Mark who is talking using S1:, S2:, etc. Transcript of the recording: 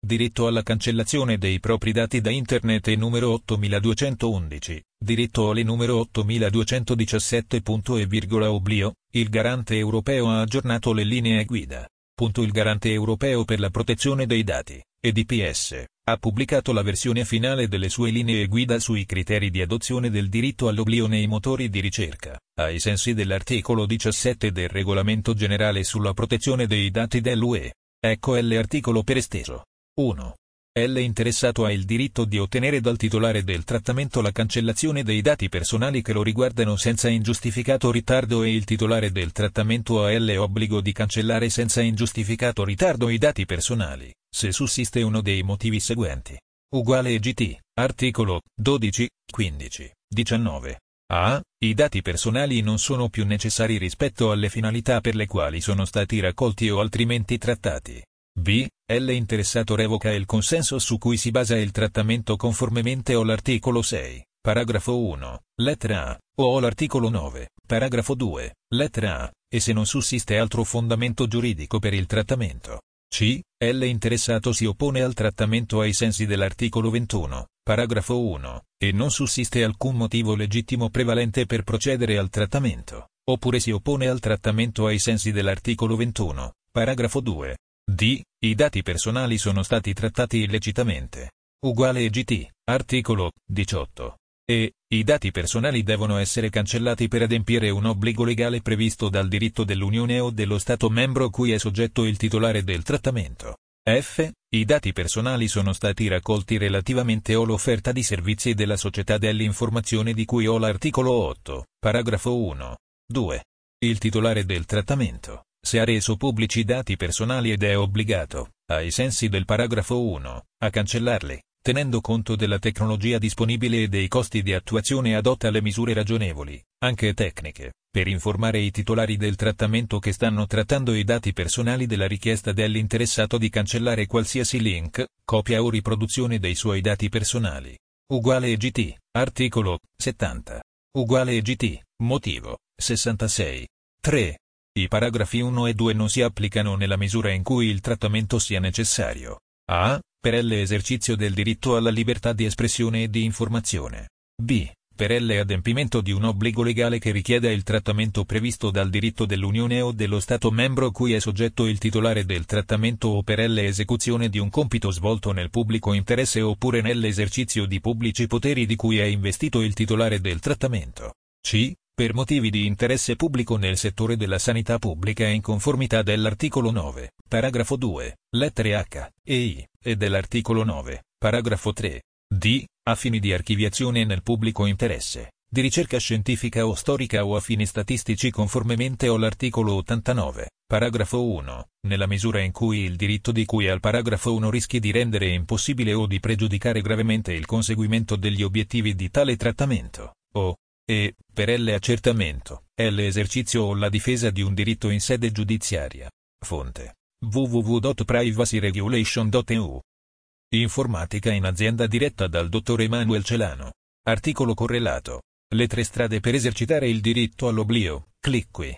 S1: diritto alla cancellazione dei propri dati da Internet e numero 8211, diritto alle numero 8217. E virgola oblio, il garante europeo ha aggiornato le linee guida. Punto il garante europeo per la protezione dei dati, EDPS, ha pubblicato la versione finale delle sue linee guida sui criteri di adozione del diritto all'oblio nei motori di ricerca, ai sensi dell'articolo 17 del regolamento generale sulla protezione dei dati dell'UE. Ecco l'articolo per esteso. 1. L interessato ha il diritto di ottenere dal titolare del trattamento la cancellazione dei dati personali che lo riguardano senza ingiustificato ritardo e il titolare del trattamento ha L obbligo di cancellare senza ingiustificato ritardo i dati personali, se sussiste uno dei motivi seguenti. Uguale GT, articolo 12, 15, 19. A. I dati personali non sono più necessari rispetto alle finalità per le quali sono stati raccolti o altrimenti trattati. B. L. Interessato revoca il consenso su cui si basa il trattamento conformemente o l'articolo 6, paragrafo 1, lettera A, o l'articolo 9, paragrafo 2, lettera A, e se non sussiste altro fondamento giuridico per il trattamento. C. L. Interessato si oppone al trattamento ai sensi dell'articolo 21, paragrafo 1, e non sussiste alcun motivo legittimo prevalente per procedere al trattamento, oppure si oppone al trattamento ai sensi dell'articolo 21, paragrafo 2, D. I dati personali sono stati trattati illecitamente. Uguale GT, articolo 18. E. I dati personali devono essere cancellati per adempiere un obbligo legale previsto dal diritto dell'Unione o dello Stato membro cui è soggetto il titolare del trattamento. F. I dati personali sono stati raccolti relativamente all'offerta di servizi della società dell'informazione di cui ho l'articolo 8, paragrafo 1. 2. Il titolare del trattamento se ha reso pubblici dati personali ed è obbligato, ai sensi del paragrafo 1, a cancellarli, tenendo conto della tecnologia disponibile e dei costi di attuazione adotta le misure ragionevoli, anche tecniche, per informare i titolari del trattamento che stanno trattando i dati personali della richiesta dell'interessato di cancellare qualsiasi link, copia o riproduzione dei suoi dati personali. Uguale GT, articolo 70. Uguale GT, motivo 66. 3. I paragrafi 1 e 2 non si applicano nella misura in cui il trattamento sia necessario. A. Per l'esercizio del diritto alla libertà di espressione e di informazione. B. Per l'adempimento di un obbligo legale che richieda il trattamento previsto dal diritto dell'Unione o dello Stato membro cui è soggetto il titolare del trattamento o per l'esecuzione di un compito svolto nel pubblico interesse oppure nell'esercizio di pubblici poteri di cui è investito il titolare del trattamento. C per motivi di interesse pubblico nel settore della sanità pubblica in conformità dell'articolo 9, paragrafo 2, lettere H e I, e dell'articolo 9, paragrafo 3, D, a fini di archiviazione nel pubblico interesse, di ricerca scientifica o storica o a fini statistici conformemente all'articolo 89, paragrafo 1, nella misura in cui il diritto di cui al paragrafo 1 rischi di rendere impossibile o di pregiudicare gravemente il conseguimento degli obiettivi di tale trattamento, o, e, per l'accertamento, è l'esercizio o la difesa di un diritto in sede giudiziaria. Fonte www.privacyregulation.eu Informatica in azienda diretta dal dottor Emanuel Celano. Articolo correlato. Le tre strade per esercitare il diritto all'oblio. Clic qui.